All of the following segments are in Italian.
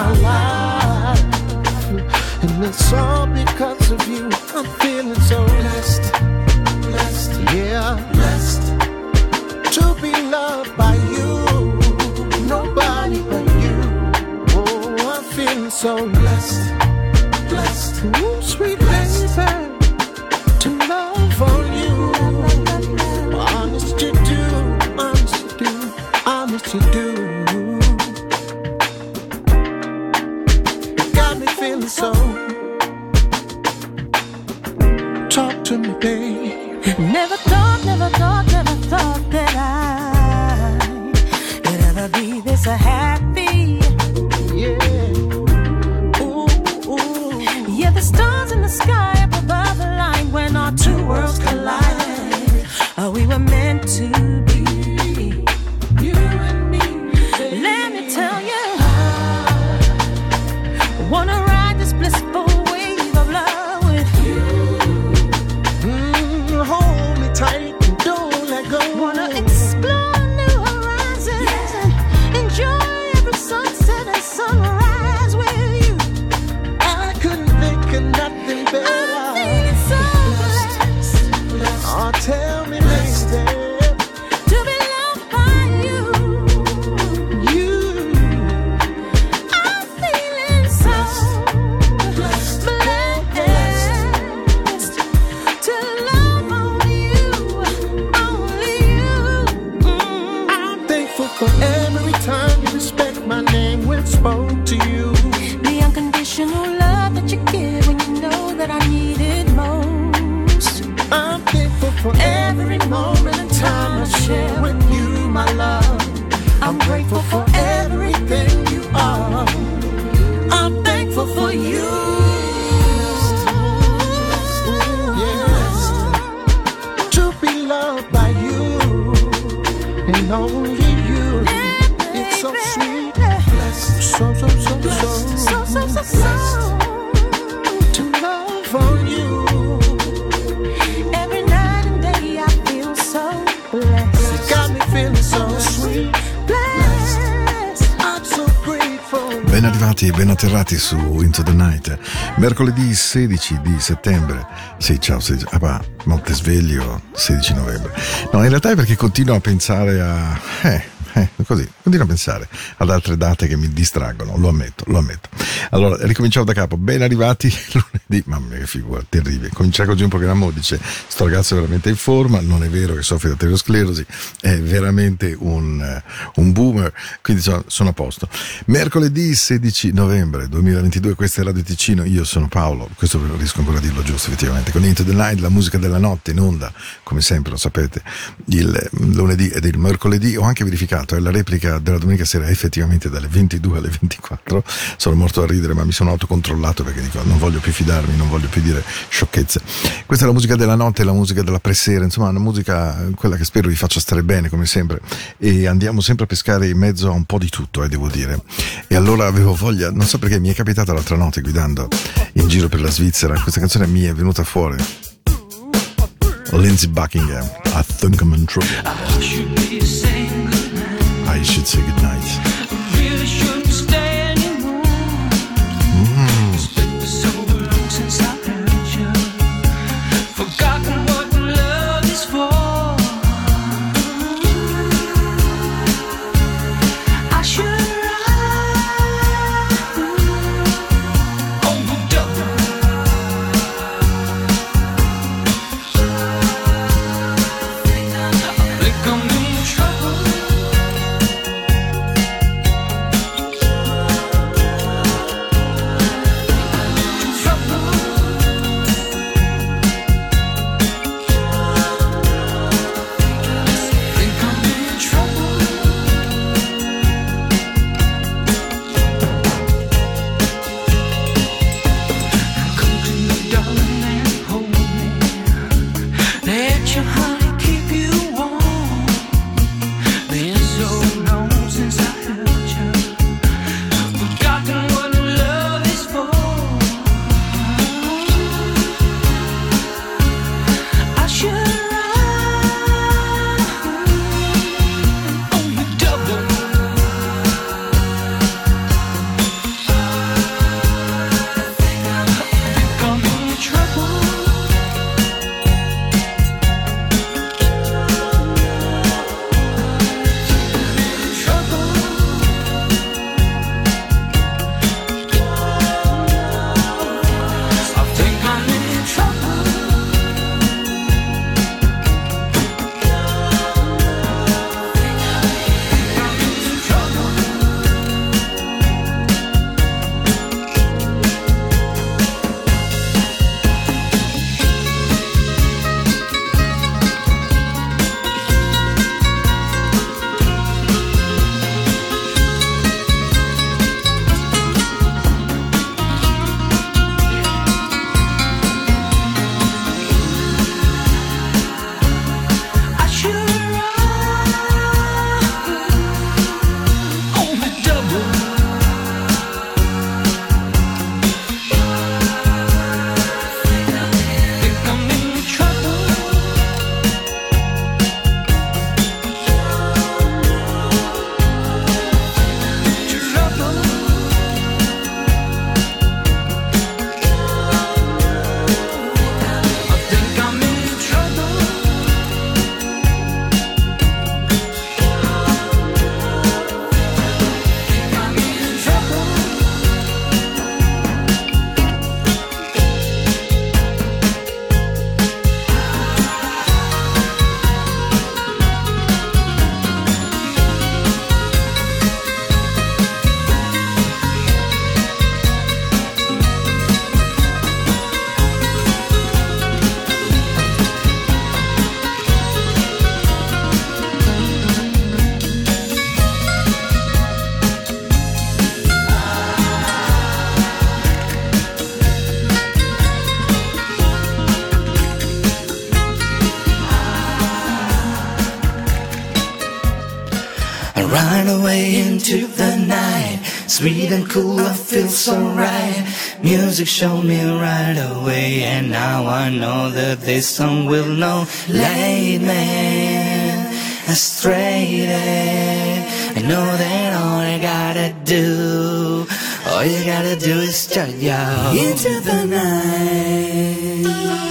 my life. And it's all because of you. I'm feeling so blessed, blessed, yeah, blessed to be loved by you. Nobody but you. Oh, I'm feeling so blessed, blessed. Atterrati su Into the Night. Mercoledì 16 di settembre. Sì, ciao, 16. Ah, bah, notte sveglio 16 novembre. No, in realtà è perché continuo a pensare a. Eh. Eh, così, continuo a pensare ad altre date che mi distraggono, lo ammetto, lo ammetto. Allora, ricominciamo da capo. Ben arrivati lunedì, mamma mia che figura, terribile. Cominciare oggi un programma, dice, sto ragazzo è veramente in forma, non è vero che soffre di arteriosclerosi, è veramente un, eh, un boomer, quindi sono, sono a posto. Mercoledì 16 novembre 2022, questa è Radio Ticino, io sono Paolo, questo riesco ancora a dirlo giusto effettivamente, con Into the Night, la musica della notte in onda, come sempre lo sapete, il lunedì ed il mercoledì, ho anche verificato, è la replica della domenica sera effettivamente dalle 22 alle 24, sono morto a ridere ma mi sono autocontrollato perché dico non voglio più fidarmi, non voglio più dire sciocchezze. Questa è la musica della notte, la musica della presera, insomma una musica eh, quella che spero vi faccia stare bene come sempre e andiamo sempre a pescare in mezzo a un po' di tutto, eh, devo dire. E allora avevo voglia, non so perché mi è capitata l'altra notte guidando in giro per la Svizzera, questa canzone mi è venuta fuori. Lindsey Buckingham, I think I'm in trouble. music showed me right away, and now I know that this song will not lead me astray. I know that all I gotta do, all you gotta do is turn your into the night.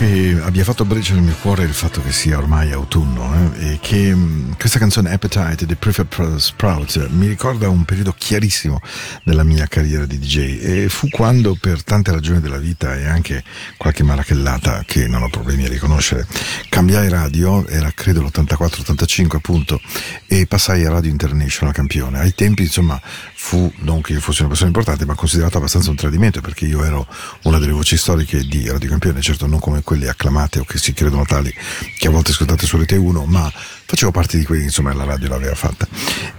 che abbia fatto breccia nel mio cuore il fatto che sia ormai autunno eh? e che mh, questa canzone Appetite di Prefab Sprout mi ricorda un periodo chiarissimo della mia carriera di DJ e fu quando per tante ragioni della vita e anche qualche malachellata che non ho problemi a riconoscere cambiai radio, era credo l'84-85 appunto e passai a Radio International campione. Ai tempi insomma fu, non che io fossi una persona importante ma considerato abbastanza un tradimento perché io ero una delle voci storiche di Radio Campione, certo non come quelle acclamate o che si credono tali, che a volte ascoltate solo T1, ma facevo parte di quelli, insomma, la radio l'aveva fatta.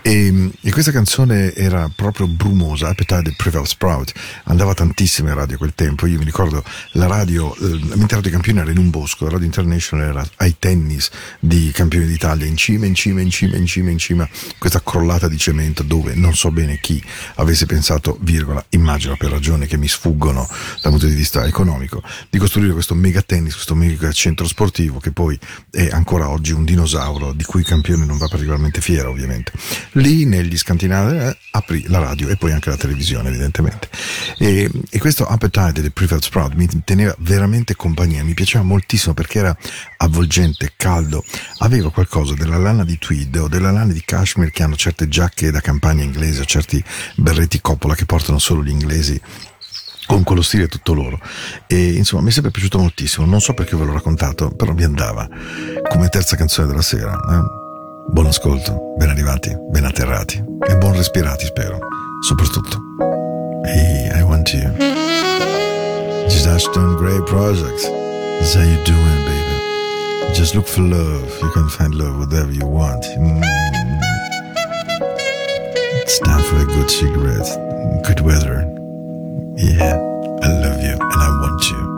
E, e questa canzone era proprio brumosa, Appetite del Prevel Sprout, andava tantissimo in radio a quel tempo, io mi ricordo la radio, ehm, l'ambiente di campione era in un bosco, la radio international era ai tennis di campione d'Italia, in cima, in cima, in cima, in cima, in cima, questa crollata di cemento dove non so bene chi avesse pensato, virgola, immagino per ragioni che mi sfuggono dal punto di vista economico, di costruire questo megatennis tennis, questo mega centro sportivo che poi è ancora oggi un dinosauro di cui il campione non va particolarmente fiero ovviamente. Lì negli scantinavi eh, apri la radio e poi anche la televisione evidentemente. E, e questo Appetite del Prefab Sprout mi teneva veramente compagnia, mi piaceva moltissimo perché era avvolgente, caldo, aveva qualcosa della lana di tweed o della lana di cashmere che hanno certe giacche da campagna inglese o certi berretti coppola che portano solo gli inglesi con quello stile tutto loro. E insomma mi è sempre piaciuto moltissimo. Non so perché ve l'ho raccontato però mi andava. Come terza canzone della sera eh? buon ascolto ben arrivati ben atterrati e buon respirati spero. Soprattutto. Hey I want you. Just Ashton Gray Projects. That's how you doing baby. Just look for love. You can find love whatever you want. Mm. it's time for a good cigarette. Good weather yeah, I love you and I want you.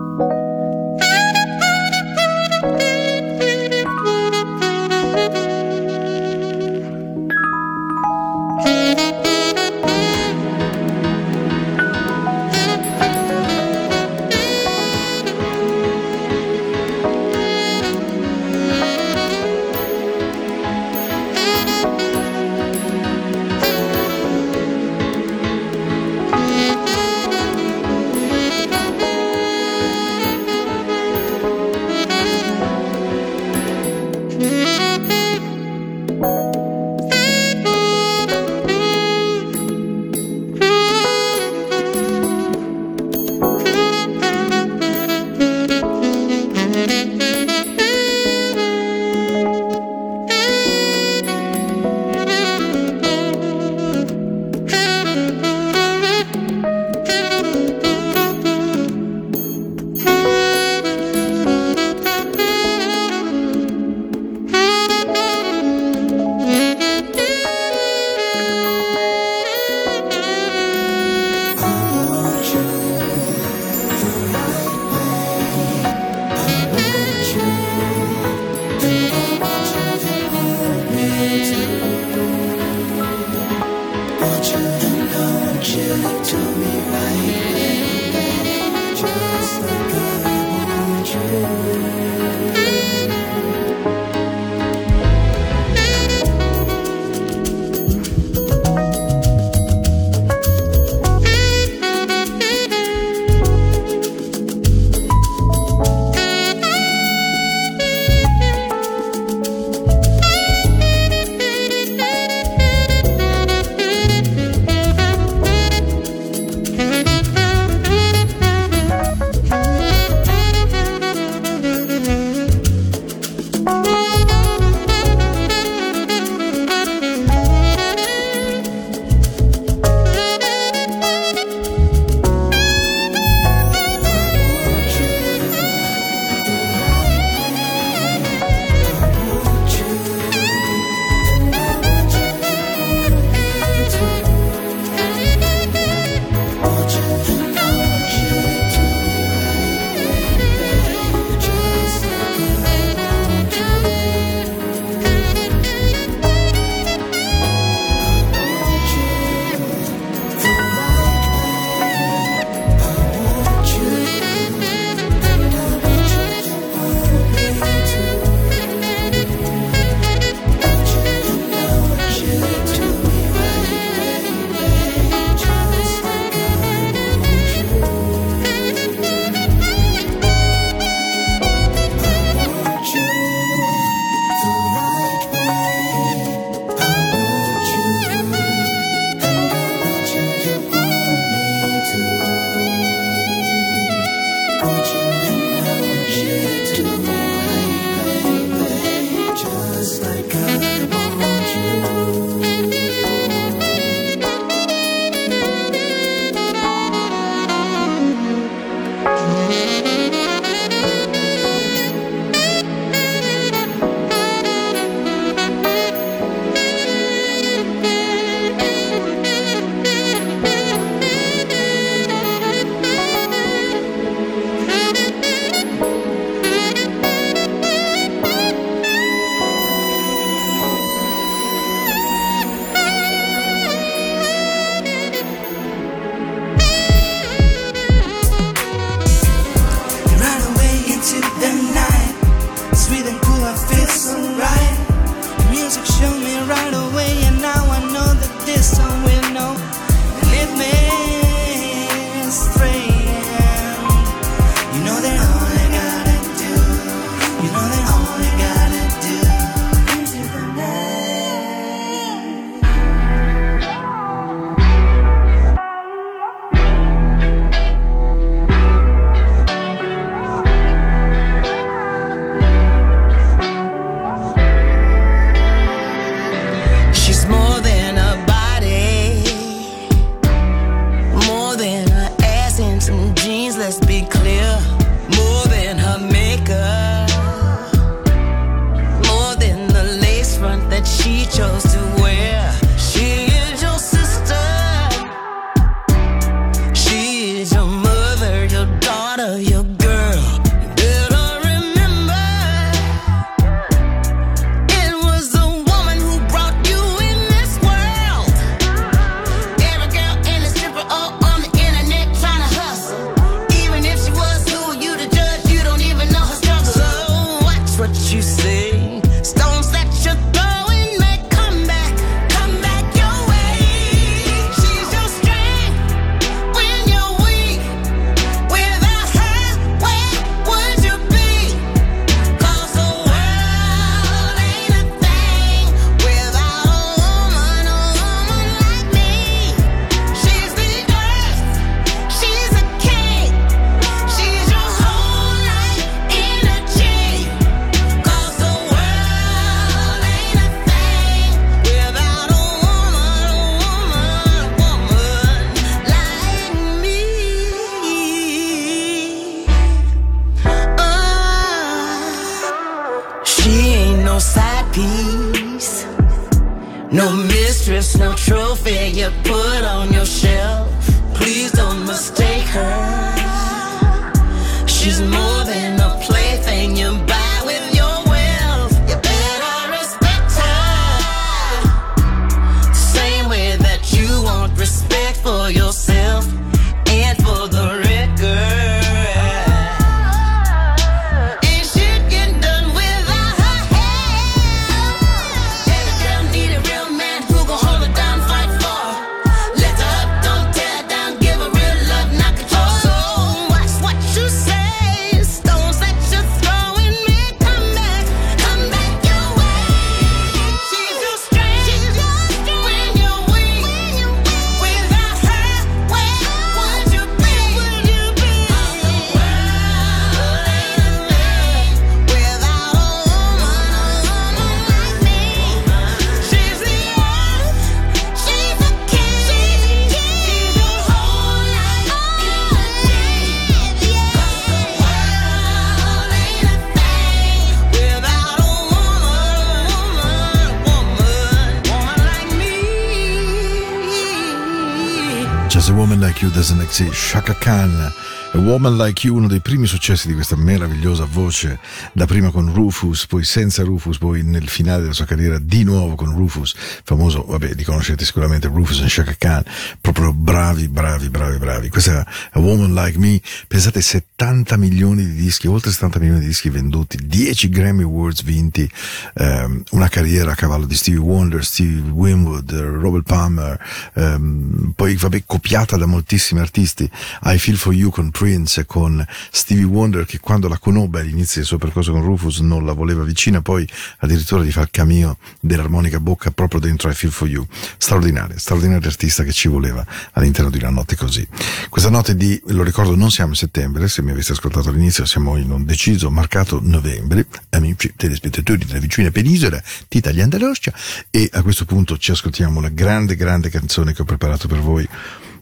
A Woman Like You Doesn't Exist, Shaka Khan. A Woman Like You, uno dei primi successi di questa meravigliosa voce, da prima con Rufus, poi senza Rufus, poi nel finale della sua carriera di nuovo con Rufus, famoso, vabbè, li conoscete sicuramente, Rufus e Shaka Khan, proprio bravi, bravi, bravi, bravi. Questa è A Woman Like Me, pensate 70 milioni di dischi, oltre 70 milioni di dischi venduti, 10 Grammy Awards vinti, ehm, una carriera a cavallo di Stevie Wonder, Steve Winwood, Robert Palmer, ehm, poi vabbè copiata da moltissimi artisti, I Feel For You con Prince con Stevie Wonder che quando la conobbe all'inizio del suo percorso con Rufus non la voleva vicina, poi addirittura di far cameo dell'armonica bocca proprio dentro I Feel For You. Straordinaria, straordinaria artista che ci voleva all'interno di una notte così. Questa notte di, lo ricordo, non siamo in settembre, se mi aveste ascoltato all'inizio siamo in un deciso marcato novembre, amici telespettatori della vicina penisola di Italia Andaloscia e a questo punto ci ascoltiamo una grande, grande canzone che ho preparato per voi.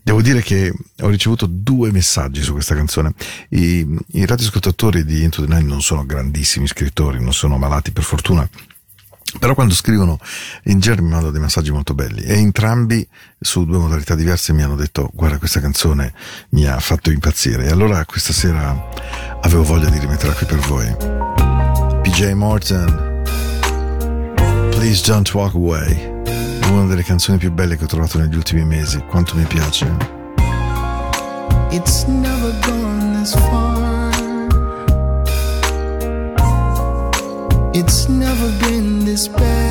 Devo dire che ho ricevuto due messaggi su questa canzone. I, i radioascoltatori di Into the Night non sono grandissimi scrittori, non sono malati per fortuna, però quando scrivono in genere mi mandano dei messaggi molto belli e entrambi su due modalità diverse mi hanno detto guarda questa canzone mi ha fatto impazzire e allora questa sera avevo voglia di rimetterla qui per voi. PJ Morton, Please Don't Walk Away, è una delle canzoni più belle che ho trovato negli ultimi mesi, quanto mi piace. It's never gone this far. It's never been this bad.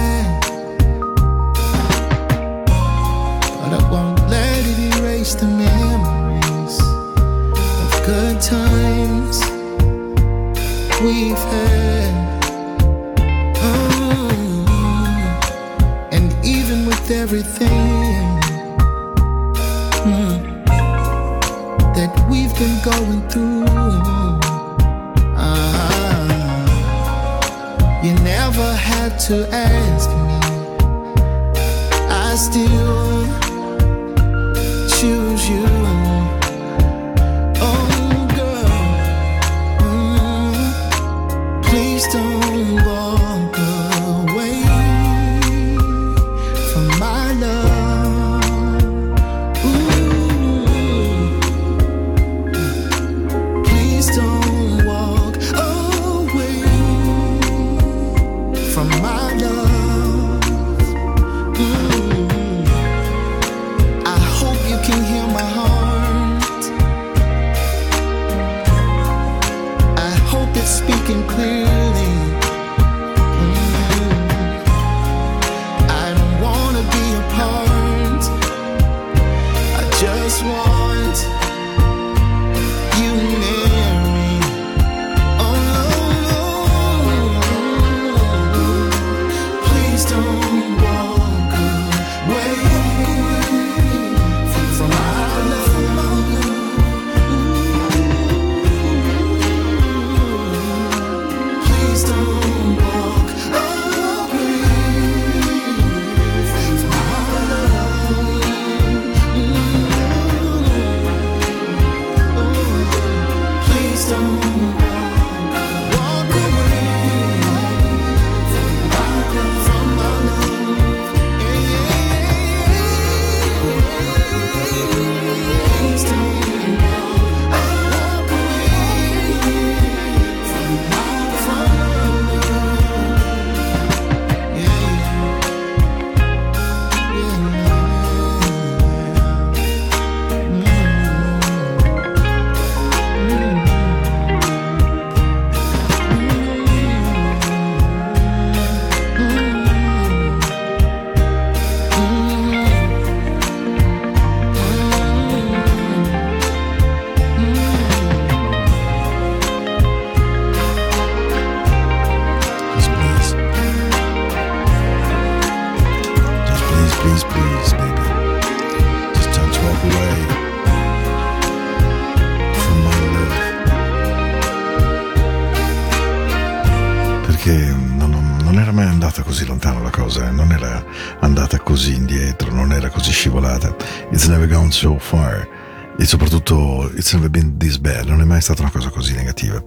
It's never been this bad, non è mai stata una cosa così negativa.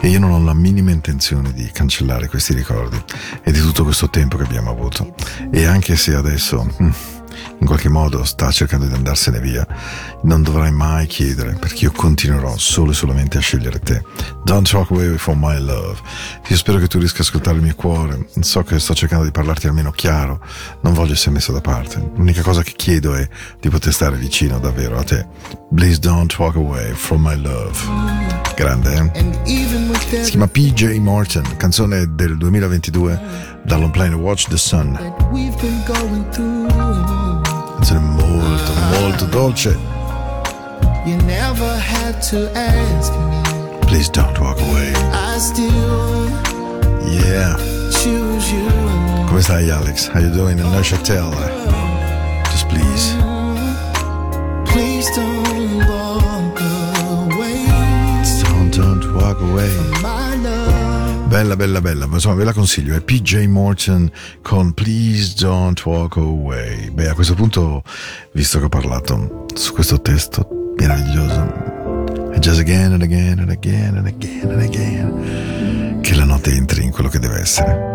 E io non ho la minima intenzione di cancellare questi ricordi e di tutto questo tempo che abbiamo avuto. E anche se adesso mm, in qualche modo sta cercando di andarsene via, non dovrai mai chiedere perché io continuerò solo e solamente a scegliere te. Don't walk away from my love. Io spero che tu riesca a ascoltare il mio cuore. So che sto cercando di parlarti almeno chiaro. Non voglio essere messo da parte. L'unica cosa che chiedo è di poter stare vicino davvero a te. Please don't walk away from my love. Grande, eh? Si chiama PJ Morton, canzone del 2022 dall'on plane Watch the Sun. Canzone molto, molto dolce. you never had to ask me. Please don't walk away. I still Yeah. choose you. Come stai Alex? How you doing in Neuchâtel? Just. Please away. Bella, bella, bella. Insomma, ve la consiglio. È PJ Morton con Please Don't Walk Away. Beh, a questo punto, visto che ho parlato su questo testo meraviglioso, è just again and again and again and again and again, che la notte entri in quello che deve essere.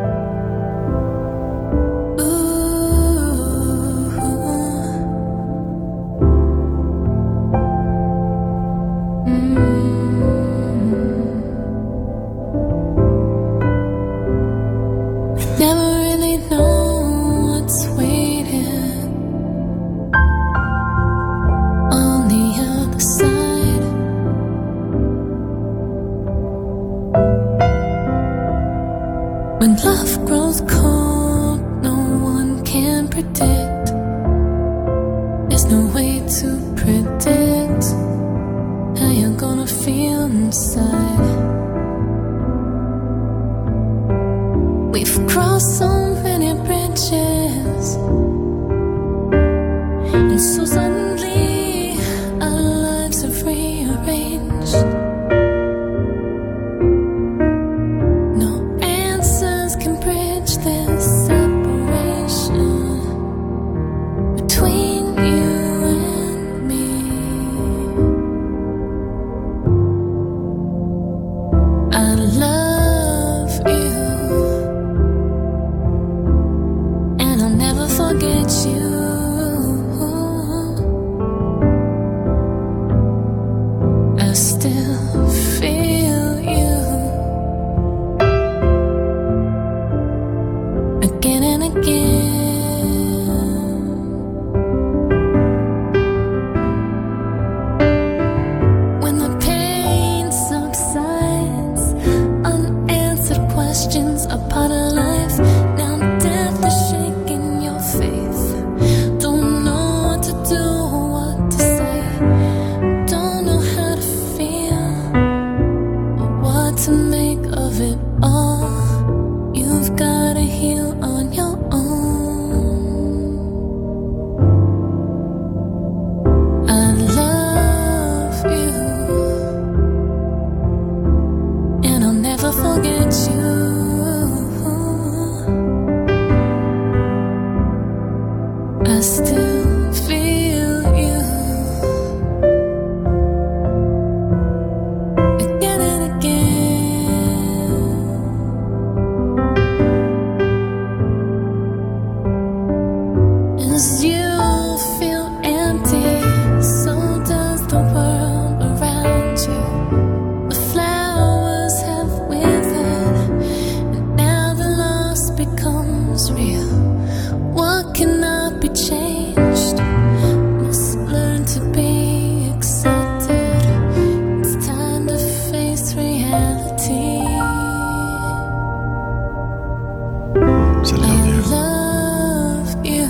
I love you.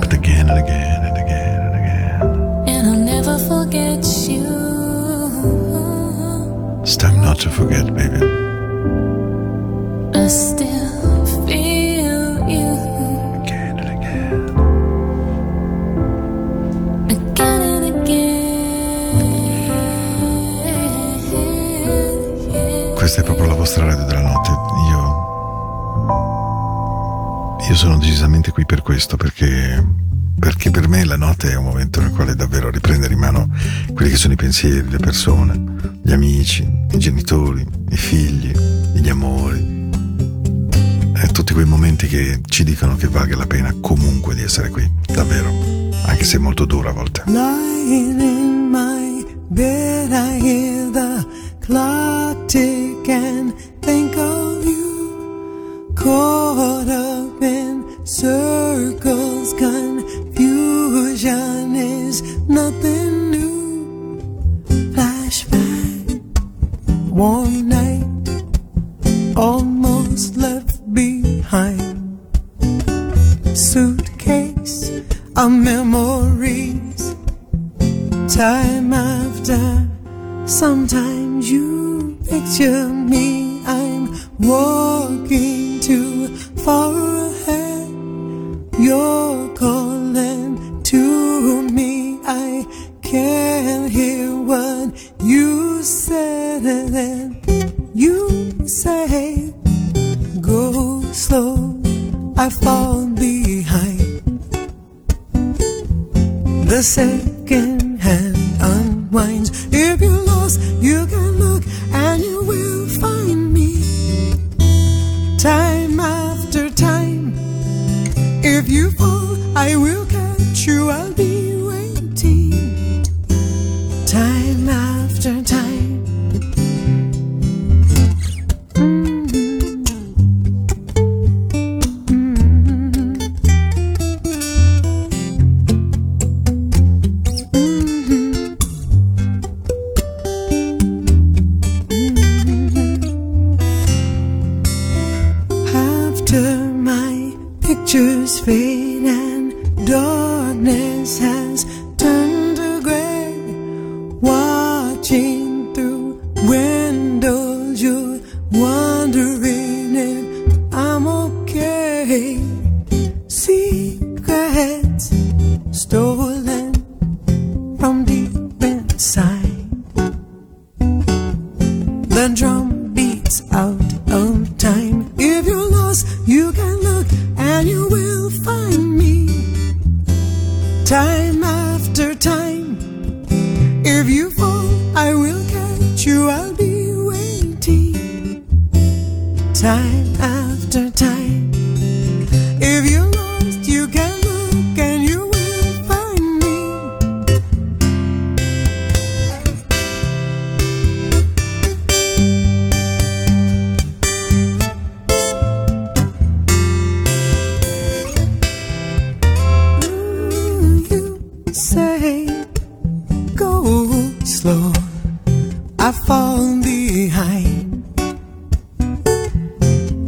But again and again and again and again. And I'll never forget you. It's time not to forget, baby. I still feel you. Again and again. Again and again. Questa è proprio la vostra rete della notte io sono decisamente qui per questo, perché, perché, per me la notte è un momento nel quale davvero riprendere in mano quelli che sono i pensieri, le persone, gli amici, i genitori, i figli, gli amori. Eh, tutti quei momenti che ci dicono che vale la pena comunque di essere qui, davvero, anche se è molto dura a volte. Lying in my bed I hear the cloud. wines.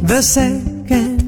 the second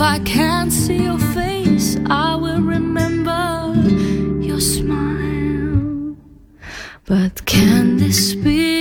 If I can't see your face, I will remember your smile. But can this be?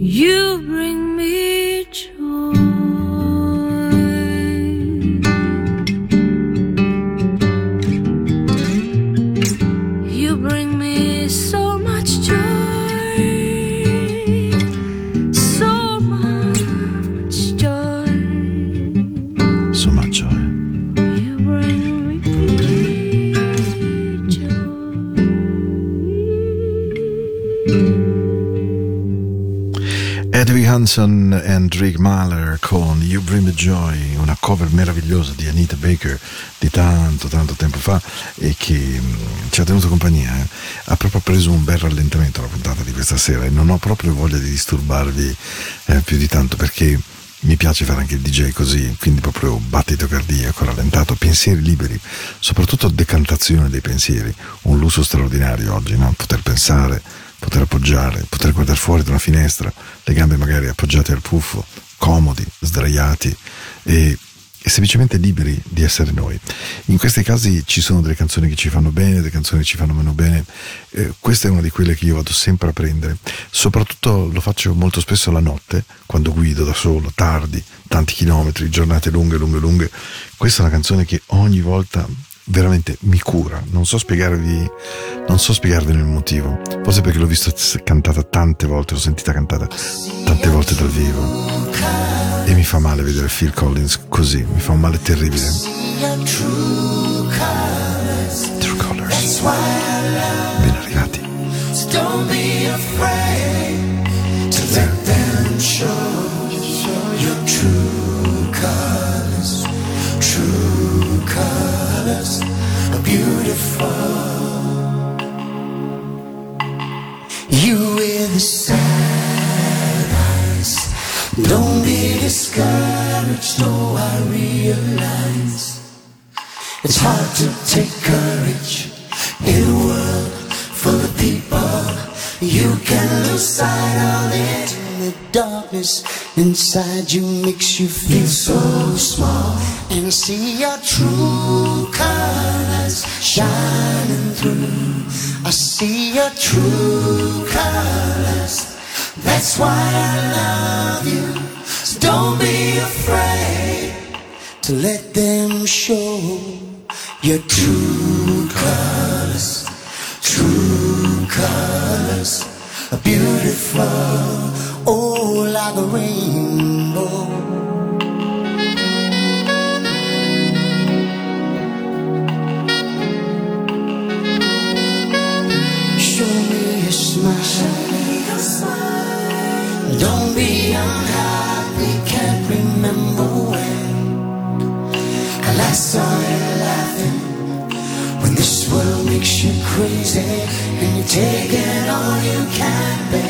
You bring me joy. Hanson e Rick Mahler con You Bring the Joy, una cover meravigliosa di Anita Baker di tanto tanto tempo fa e che mh, ci ha tenuto compagnia. eh. Ha proprio preso un bel rallentamento la puntata di questa sera e non ho proprio voglia di disturbarvi eh, più di tanto perché mi piace fare anche il DJ così, quindi proprio battito cardiaco, rallentato, pensieri liberi, soprattutto decantazione dei pensieri, un lusso straordinario oggi, no? poter pensare, poter appoggiare, poter guardare fuori da una finestra, le gambe magari appoggiate al puffo, comodi, sdraiati e, e semplicemente liberi di essere noi. In questi casi ci sono delle canzoni che ci fanno bene, delle canzoni che ci fanno meno bene, eh, questa è una di quelle che io vado sempre a prendere, soprattutto lo faccio molto spesso la notte, quando guido da solo, tardi, tanti chilometri, giornate lunghe, lunghe, lunghe. Questa è una canzone che ogni volta veramente mi cura, non so spiegarvi, non so spiegarvene il motivo, forse perché l'ho vista cantata tante volte, l'ho sentita cantata tante volte dal vivo e mi fa male vedere Phil Collins così, mi fa un male terribile. True Colors. Ben arrivati. Don't be afraid to let them show You in the sand ice, don't be discouraged, no I realize. It's hard to take courage in a world full of people you can lose sight of it. The darkness inside you makes you feel so small. And I see your true colors shining through. I see your true colors. That's why I love you. So don't be afraid to let them show your true colors. True colors are beautiful, oh, like a rainbow. Show me a smile. Don't be unhappy, can't remember when. Saw you laughing when this world makes you crazy and you're taking all you can bear.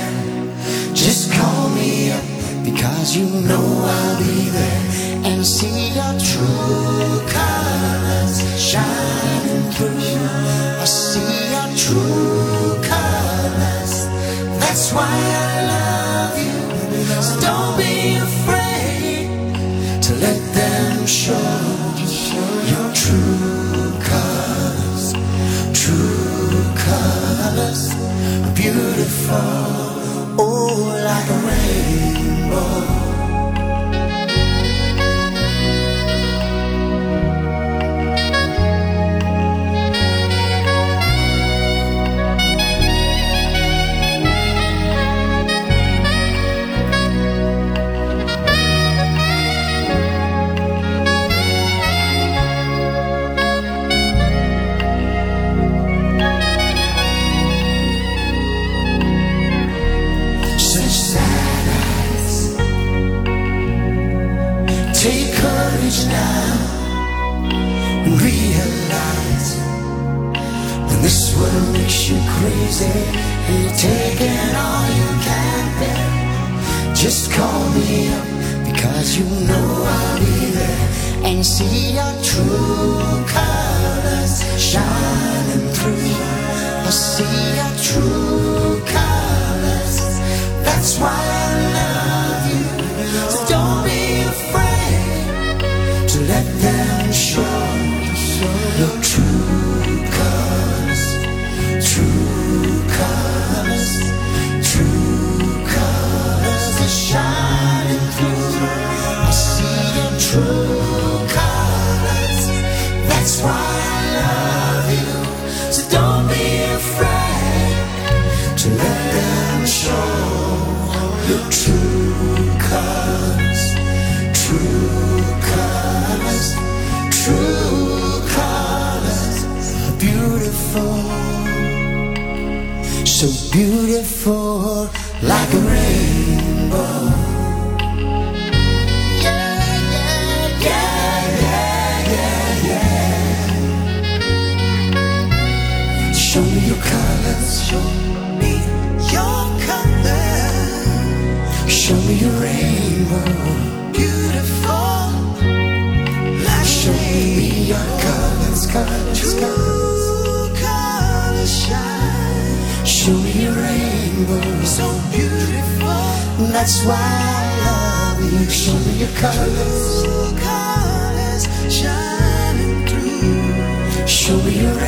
Just call me up because you know I'll be there and see your true colors shining through. I see your true colors. That's why I love you. So don't be afraid to let them show your true colors. True colors beautiful, oh, like a rainbow. You colors. Show me your colors. Show me your rainbow. Beautiful. Like Show me your colors, colors, True colors shine. Show me your rainbow. So beautiful. That's why I love you. Show me your colors. True colors shining through. Show me your rainbow.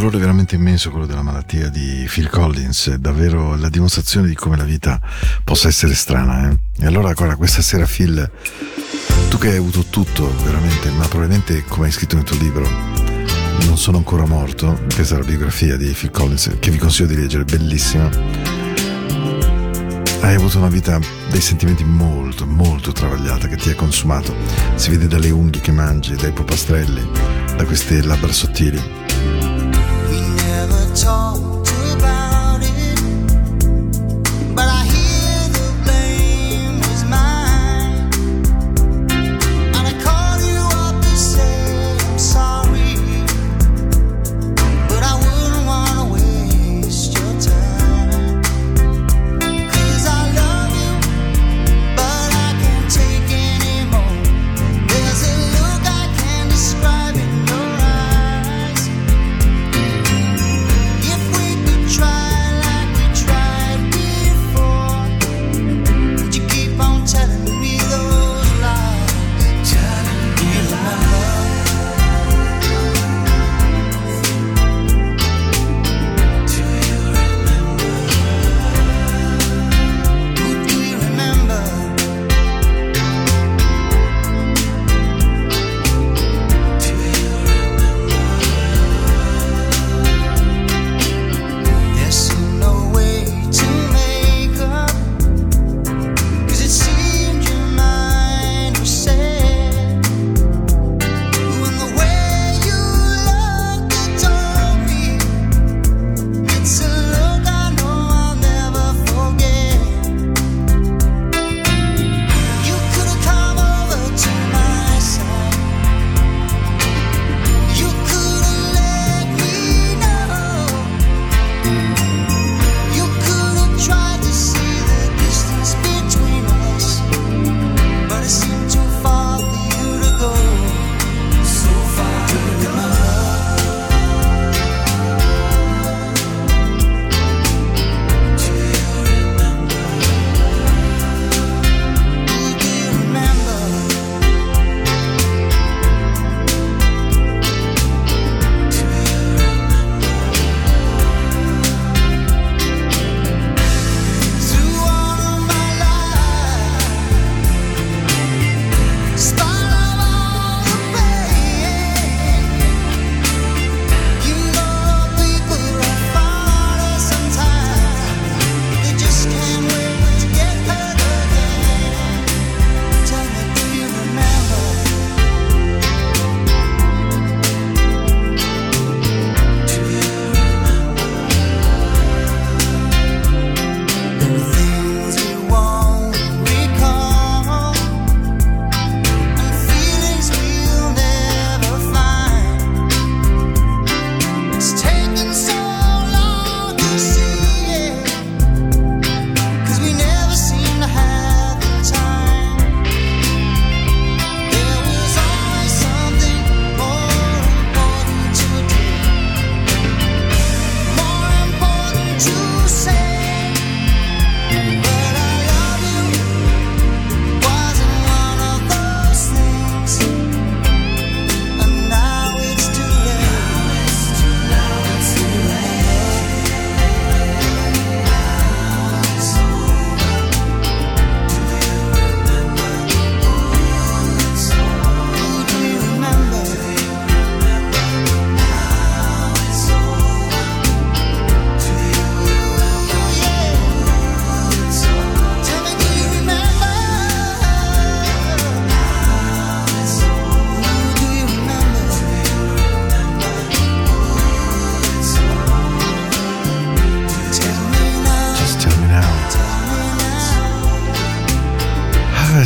dolore veramente immenso quello della malattia di Phil Collins, è davvero la dimostrazione di come la vita possa essere strana. Eh? E allora, guarda, questa sera Phil, tu che hai avuto tutto veramente, ma probabilmente come hai scritto nel tuo libro, non sono ancora morto, questa è la biografia di Phil Collins, che vi consiglio di leggere, bellissima. Hai avuto una vita dei sentimenti molto, molto travagliata che ti ha consumato. Si vede dalle unghie che mangi, dai popastrelli, da queste labbra sottili. We never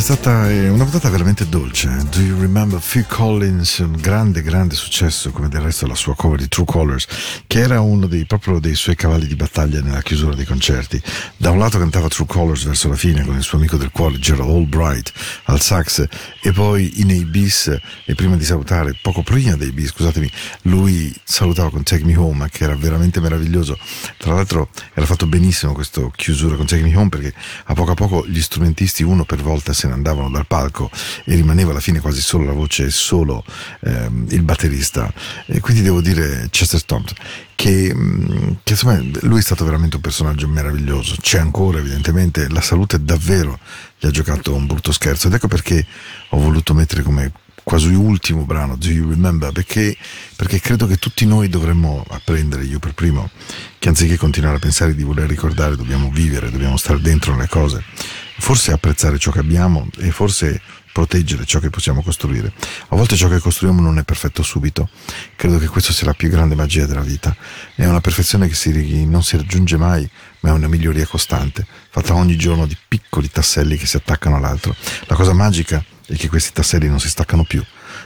stata eh, una puntata veramente dolce. eh. Do you remember Phil Collins, un grande, grande successo, come del resto la sua cover di True Colors, che era uno dei, proprio dei suoi cavalli di battaglia nella chiusura dei concerti. Da un lato cantava True Colors verso la fine con il suo amico del cuore Gerald Albright al sax e poi in A-Bis, e prima di salutare, poco prima dei bis, scusatemi, lui salutava con Take Me Home, che era veramente meraviglioso. Tra l'altro era fatto benissimo questo chiusura con Take Me Home perché a poco a poco gli strumentisti uno per volta se ne andavano dal palco e rimaneva alla fine quasi solo la voce e solo ehm, il batterista. E quindi devo dire Chester Thompson. Che, mm, che insomma lui è stato veramente un personaggio meraviglioso, c'è ancora evidentemente, la salute davvero gli ha giocato un brutto scherzo ed ecco perché ho voluto mettere come quasi ultimo brano Do You Remember perché, perché credo che tutti noi dovremmo apprendere, io per primo, che anziché continuare a pensare di voler ricordare dobbiamo vivere, dobbiamo stare dentro le cose, forse apprezzare ciò che abbiamo e forse proteggere ciò che possiamo costruire. A volte ciò che costruiamo non è perfetto subito, credo che questa sia la più grande magia della vita, è una perfezione che si- non si raggiunge mai, ma è una miglioria costante, fatta ogni giorno di piccoli tasselli che si attaccano all'altro. La cosa magica è che questi tasselli non si staccano più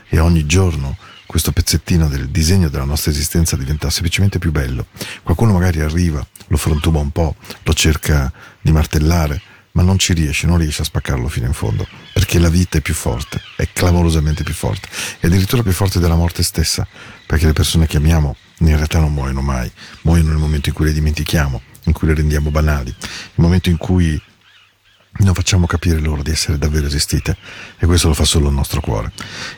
e ogni giorno questo pezzettino del disegno della nostra esistenza diventa semplicemente più bello. Qualcuno magari arriva, lo frantuma un po', lo cerca di martellare, ma non ci riesce, non riesce a spaccarlo fino in fondo, perché la vita è più forte, è clamorosamente più forte, e addirittura più forte della morte stessa, perché le persone che amiamo in realtà non muoiono mai, muoiono nel momento in cui le dimentichiamo, in cui le rendiamo banali, nel momento in cui non facciamo capire loro di essere davvero esistite e questo lo fa solo il nostro cuore.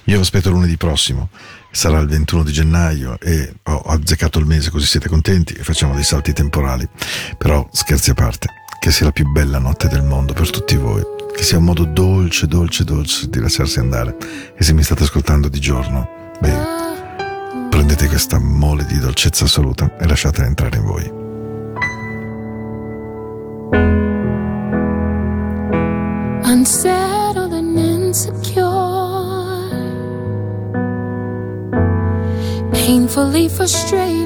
Io vi aspetto lunedì prossimo, sarà il 21 di gennaio e ho azzeccato il mese così siete contenti e facciamo dei salti temporali. Però scherzi a parte, che sia la più bella notte del mondo per tutti voi, che sia un modo dolce, dolce, dolce di lasciarsi andare e se mi state ascoltando di giorno, beh, prendete questa mole di dolcezza assoluta e lasciatela entrare in voi. unsettled and insecure, painfully frustrated.